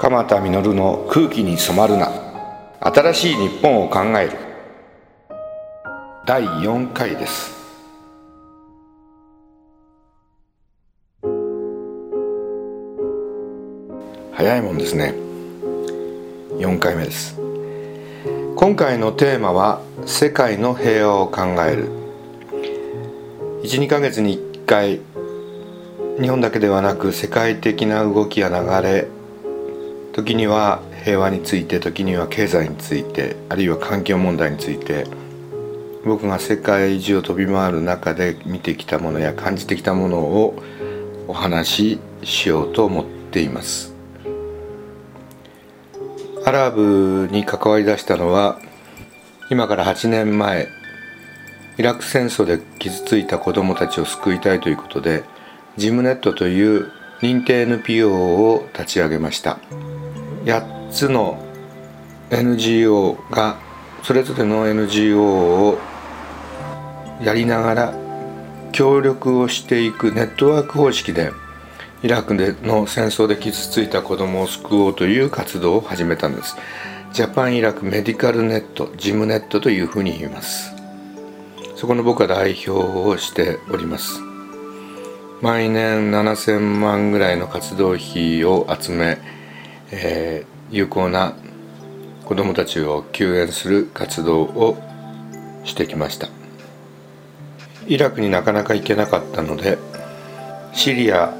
鎌田実の空気に染まるな。新しい日本を考える。第4回です。早いもんですね。4回目です。今回のテーマは世界の平和を考える。12ヶ月に1回。日本だけではなく世界的な動きや流れ。時には平和について時には経済についてあるいは環境問題について僕が世界中を飛び回る中で見てきたものや感じてきたものをお話ししようと思っています。アラブに関わりだしたのは今から8年前イラク戦争で傷ついた子どもたちを救いたいということでジムネットという認定 NPO を立ち上げました。8つの NGO がそれぞれの NGO をやりながら協力をしていくネットワーク方式でイラクでの戦争で傷ついた子どもを救おうという活動を始めたんです。Japan Iraq Medical Network JIM-NET というふうに言います。そこの僕は代表をしております。毎年7000万ぐらいの活動費を集め、えー、有効な子どもたちを救援する活動をしてきました。イラクになかなか行けなかったのでシリア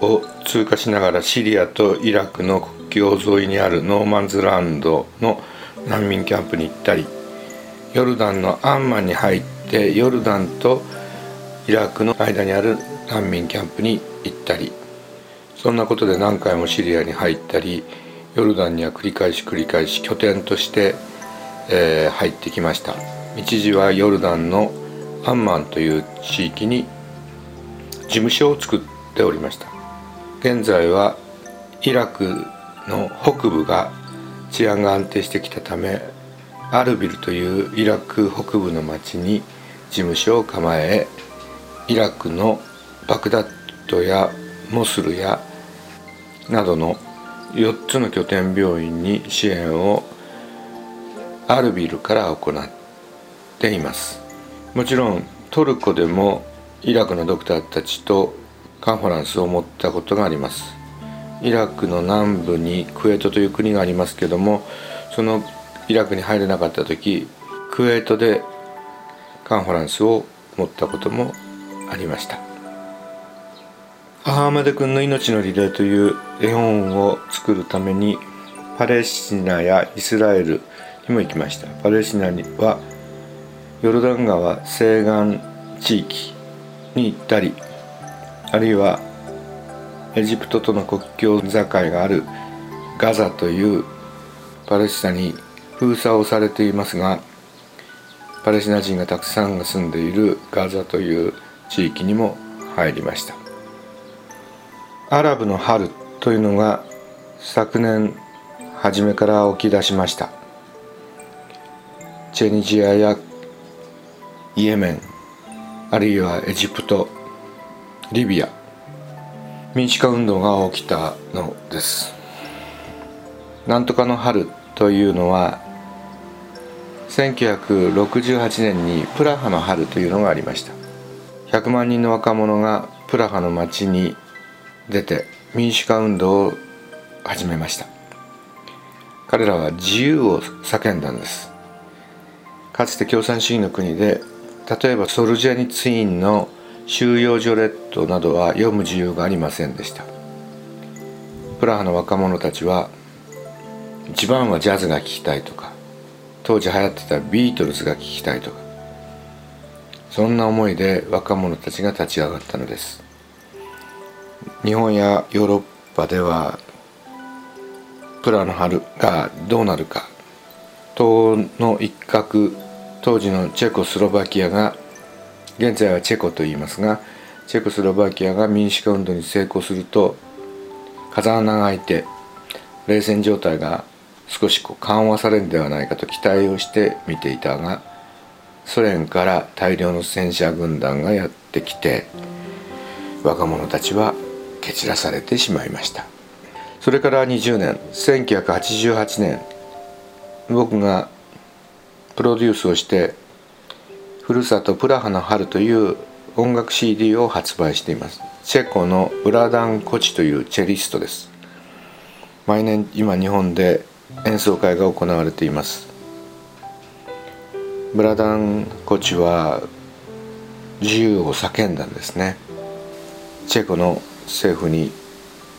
を通過しながらシリアとイラクの国境沿いにある No Man's Land の難民キャンプに行ったりヨルダンのアンマンに入ってヨルダンとイラクの間にある難民キャンプに行ったり。そんなことで何回もシリアに入ったりヨルダンには繰り返し繰り返し拠点として、えー、入ってきました。一時はヨルダンのアンマンという地域に事務所を作っておりました。現在はイラクの北部が治安が安定してきたためアルビルというイラク北部の町に事務所を構えイラクのバグダッドやモスルやなどの4つの拠点病院に支援をアルビルから行っています。もちろんトルコでもイラクのドクターたちとカンファランスを持ったことがあります。イラクの南部にクウェートという国がありますけどもそのイラクに入れなかった時クウェートでカンファランスを持ったこともありました。アハマデ君の命のリレーという絵本を作るためにパレスチナやイスラエルにも行きました。パレスチナにはヨルダン川西岸地域に行ったりあるいはエジプトとの国境境があるガザというパレスチナに封鎖をされていますがパレスチナ人がたくさんが住んでいるガザという地域にも入りました。アラブの春というのが昨年初めから起き出しました。チェニジアやイエメンあるいはエジプトリビア民主化運動が起きたのです。なんとかの春というのは1968年にプラハの春というのがありました。100万人の若者がプラハの街に出て民主化運動を始めました。彼らは自由を叫んだんです。かつて共産主義の国で例えばソルジャニツインの「収容所レッドなどは読む自由がありませんでした。プラハの若者たちは一番はジャズが聴きたいとか当時流行ってたビートルズが聴きたいとかそんな思いで若者たちが立ち上がったのです。日本やヨーロッパではプラの春がどうなるか東の一角当時のチェコスロバキアが現在はチェコと言いますがチェコスロバキアが民主化運動に成功すると風穴が開いて冷戦状態が少しこう緩和されるんではないかと期待をして見ていたがソ連から大量の戦車軍団がやってきて若者たちは蹴散らされてしまいました。それから20年1988年僕がプロデュースをしてふるさとプラハの春という音楽 CD を発売しています。チェコのブラダン・コチというチェリストです。毎年今日本で演奏会が行われています。ブラダン・コチは自由を叫んだんですね。チェコの政府に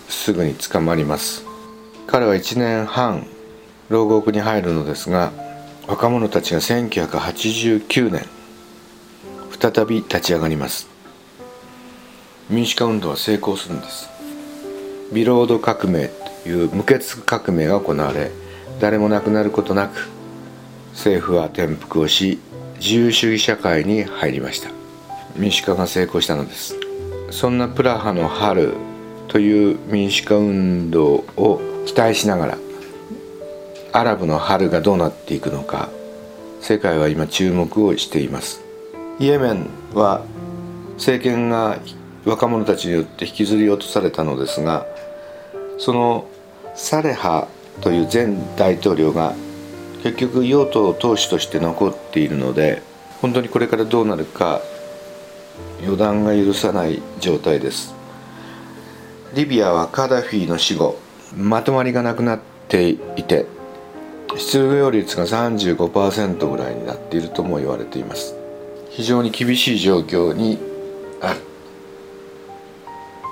すぐに捕まります。彼は1年半牢獄に入るのですが若者たちが1989年再び立ち上がります。民主化運動は成功するんです。ビロード革命という無血革命が行われ誰も亡くなることなく政府は転覆をし自由主義社会に入りました。民主化が成功したのです。そんなプラハの春という民主化運動を期待しながらアラブの春がどうなっていくのか世界は今注目をしています。イエメンは政権が若者たちによって引きずり落とされたのですがそのサレハという前大統領が結局与党党首として残っているので本当にこれからどうなるか予断が許さない状態です。リビアはカダフィの死後まとまりがなくなっていて失業率が35%ぐらいになっているとも言われています。非常に厳しい状況にある。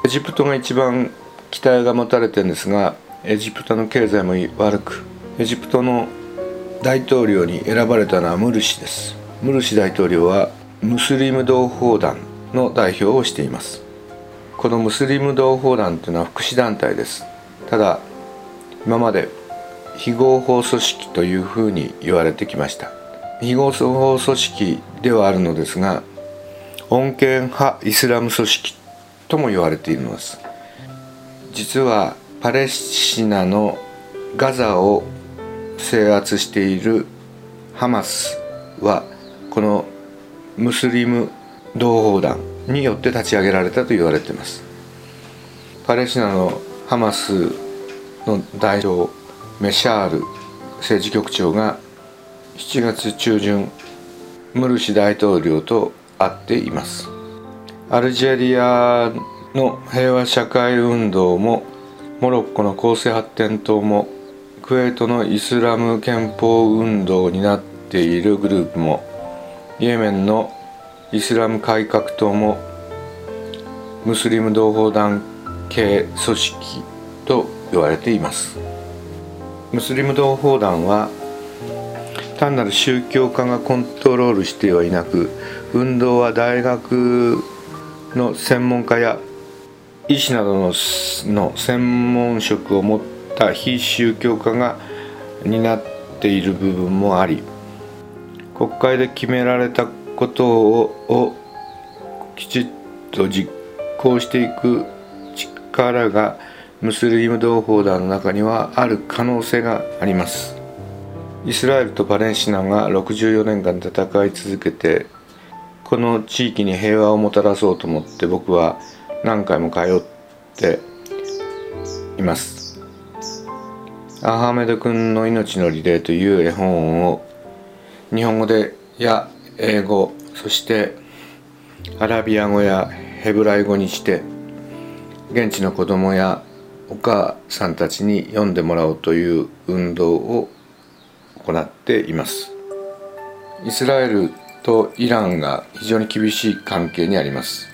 エジプトが一番期待が持たれてるんですがエジプトの経済も悪くエジプトの大統領に選ばれたのはムルシです。ムルシ大統領はムスリム同胞団の代表をしています。このムスリム同胞団というのは福祉団体です。ただ今まで非合法組織というふうに言われてきました。非合法組織ではあるのですが穏健派イスラム組織とも言われているのです。実はパレスチナのガザを制圧しているハマスはこのムスリム同胞団によって立ち上げられたと言われています。パレスチナのハマスの代表メシャール政治局長が7月中旬ムルシ大統領と会っています。アルジェリアの平和社会運動もモロッコの公正発展党もクウェートのイスラム憲法運動になっているグループもイエメンのイスラム改革党もムスリム同胞団系組織と言われています。ムスリム同胞団は単なる宗教家がコントロールしてはいなく運動は大学の専門家や医師などのの専門職を持った非宗教家が担っている部分もあり国会で決められたことをきちっと実行していく力がムスリム同胞団の中にはある可能性があります。イスラエルとパレスチナが64年間戦い続けてこの地域に平和をもたらそうと思って僕は何回も通っています。アハメド君の命のリレーという絵本を日本語でや英語そしてアラビア語やヘブライ語にして現地の子供やお母さんたちに読んでもらおうという運動を行っています。イスラエルとイランが非常に厳しい関係にあります。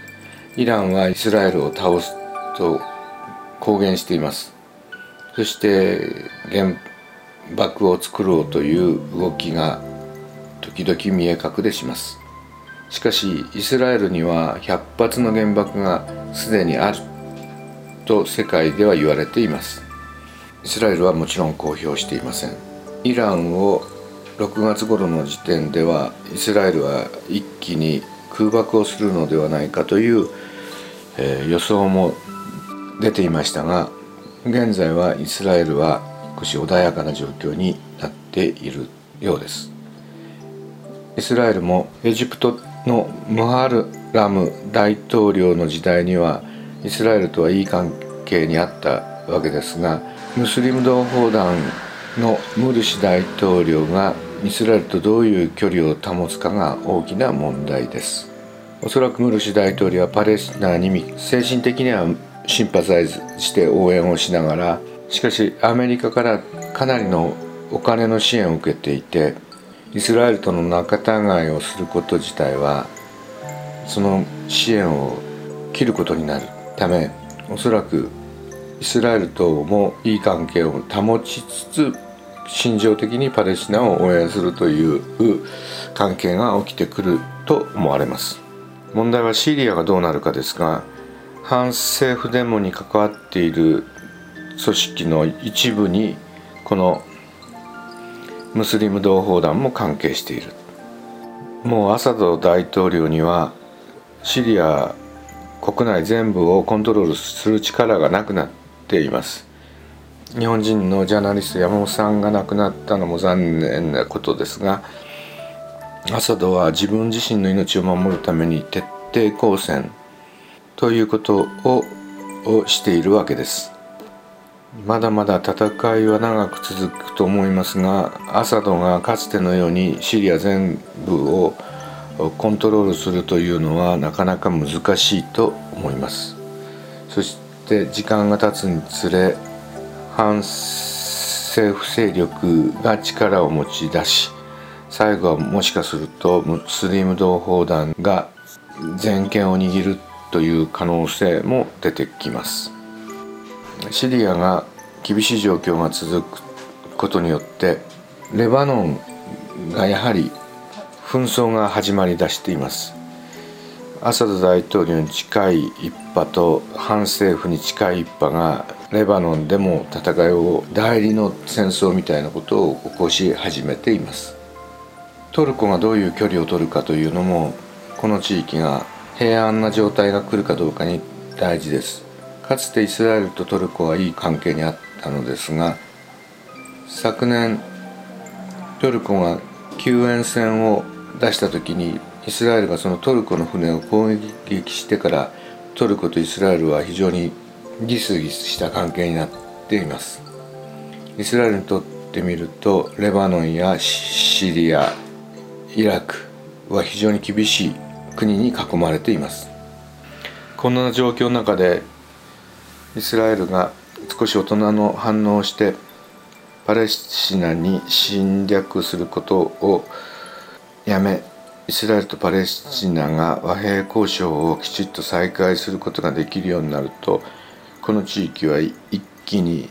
イランはイスラエルを倒すと公言しています。そして原爆を作ろうという動きが時々見え隠れします。しかしイスラエルには100発の原爆がすでにあると世界では言われています。イスラエルはもちろん公表していません。イランを6月頃の時点ではイスラエルは一気に空爆をするのではないかという、えー、予想も出ていましたが現在はイスラエルは少し穏やかな状況になっているようです。イスラエルもエジプトのムハルラム大統領の時代にはイスラエルとはいい関係にあったわけですがムスリム同胞団のムルシ大統領がイスラエルとどういう距離を保つかが大きな問題です。おそらくムルシ大統領はパレスチナに精神的にはシンパサイズして応援をしながらしかしアメリカからかなりのお金の支援を受けていてイスラエルとの仲違いをすること自体はその支援を切ることになる。ためおそらくイスラエルともいい関係を保ちつつ心情的にパレスチナを応援するという関係が起きてくると思われます。問題はシリアがどうなるかですが反政府デモに関わっている組織の一部にこのムスリム同胞団も関係している。もうアサド大統領にはシリア国内全部をコントロールする力がなくなっています。日本人のジャーナリスト山本さんが亡くなったのも残念なことですがアサドは自分自身の命を守るために徹底抗戦ということをしているわけです。まだまだ戦いは長く続くと思いますがアサドがかつてのようにシリア全部をコントロールするというのはなかなか難しいと思います。そして時間が経つにつれ反政府勢力が力を持ち出し最後はもしかするとムスリム同胞団が全権を握るという可能性も出てきます。シリアが厳しい状況が続くことによってレバノンがやはり紛争が始まりだしています。アサド大統領に近い一派と反政府に近い一派がレバノンでも戦いを代理の戦争みたいなことを起こし始めています。トルコがどういう距離を取るかというのもこの地域が平安な状態が来るかどうかに大事です。かつてイスラエルとトルコはいい関係にあったのですが昨年トルコが救援船を出した時にイスラエルがそのトルコの船を攻撃してからトルコとイスラエルは非常にギスギスした関係になっています。イスラエルにとってみるとレバノンやシリアイラクは非常に厳しい国に囲まれています。こんな状況の中でイスラエルが少し大人の反応をしてパレスチナに侵略することをやめイスラエルとパレスチナが和平交渉をきちっと再開することができるようになるとこの地域は一気に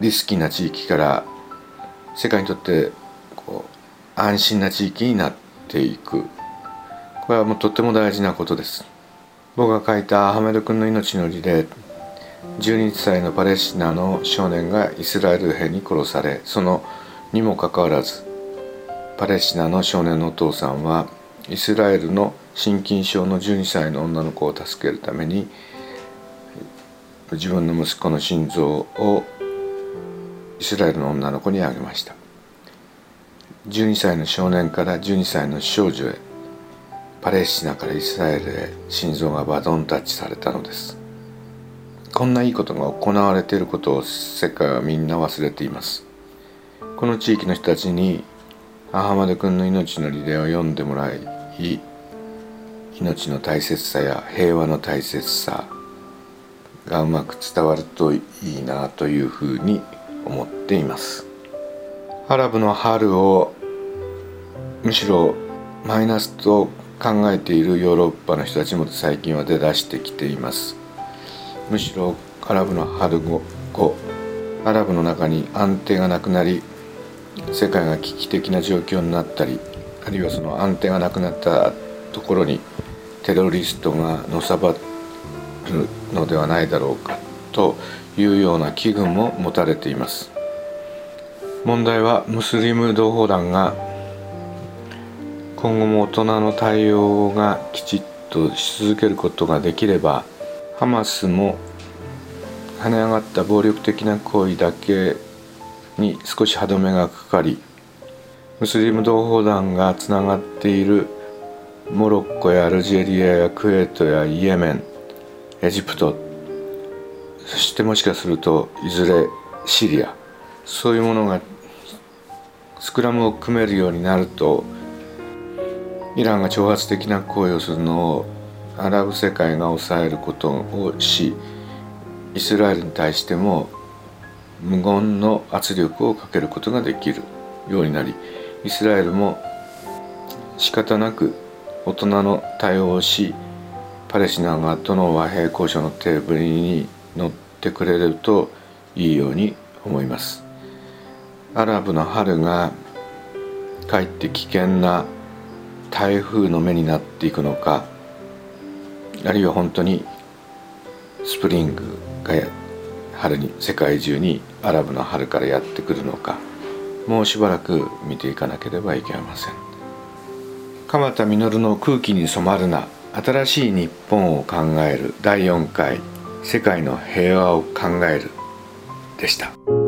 リスキーな地域から世界にとってこう安心な地域になっていく。これはもうとっても大事なことです。僕が書いたハメド君の命のリレー12歳のパレスチナの少年がイスラエル兵に殺されそのにもかかわらずパレスチナの少年のお父さんはイスラエルの心筋症の12歳の女の子を助けるために自分の息子の心臓をイスラエルの女の子にあげました。12歳の少年から12歳の少女へパレスチナからイスラエルへ心臓がバトンタッチされたのです。こんないいことが行われていることを世界はみんな忘れています。この地域の人たちにアハマド君の命のリレーを読んでもらい命の大切さや平和の大切さがうまく伝わるといいなというふうに思っています。アラブの春をむしろマイナスと考えているヨーロッパの人たちも最近は出だしてきています。むしろアラブの春後アラブの中に安定がなくなり世界が危機的な状況になったりあるいはその安定がなくなったところにテロリストがのさばるのではないだろうかというような危惧も持たれています。問題はムスリム同胞団が今後も大人の対応がきちっとし続けることができればハマスも跳ね上がった暴力的な行為だけに少し歯止めがかかりムスリム同胞団がつながっているモロッコやアルジェリアやクウェートやイエメンエジプトそしてもしかするといずれシリアそういうものがスクラムを組めるようになるとイランが挑発的な行為をするのをアラブ世界が抑えることをしイスラエルに対しても無言の圧力をかけることができるようになりイスラエルも仕方なく大人の対応をしパレスチナ側との和平交渉のテーブルに乗ってくれるといいように思います。アラブの春がかえって危険な台風の目になっていくのかあるいは本当にスプリングが春に世界中にアラブの春からやってくるのかもうしばらく見ていかなければいけません鎌田実の空気に染まるな新しい日本を考える第4回世界の平和を考えるでした。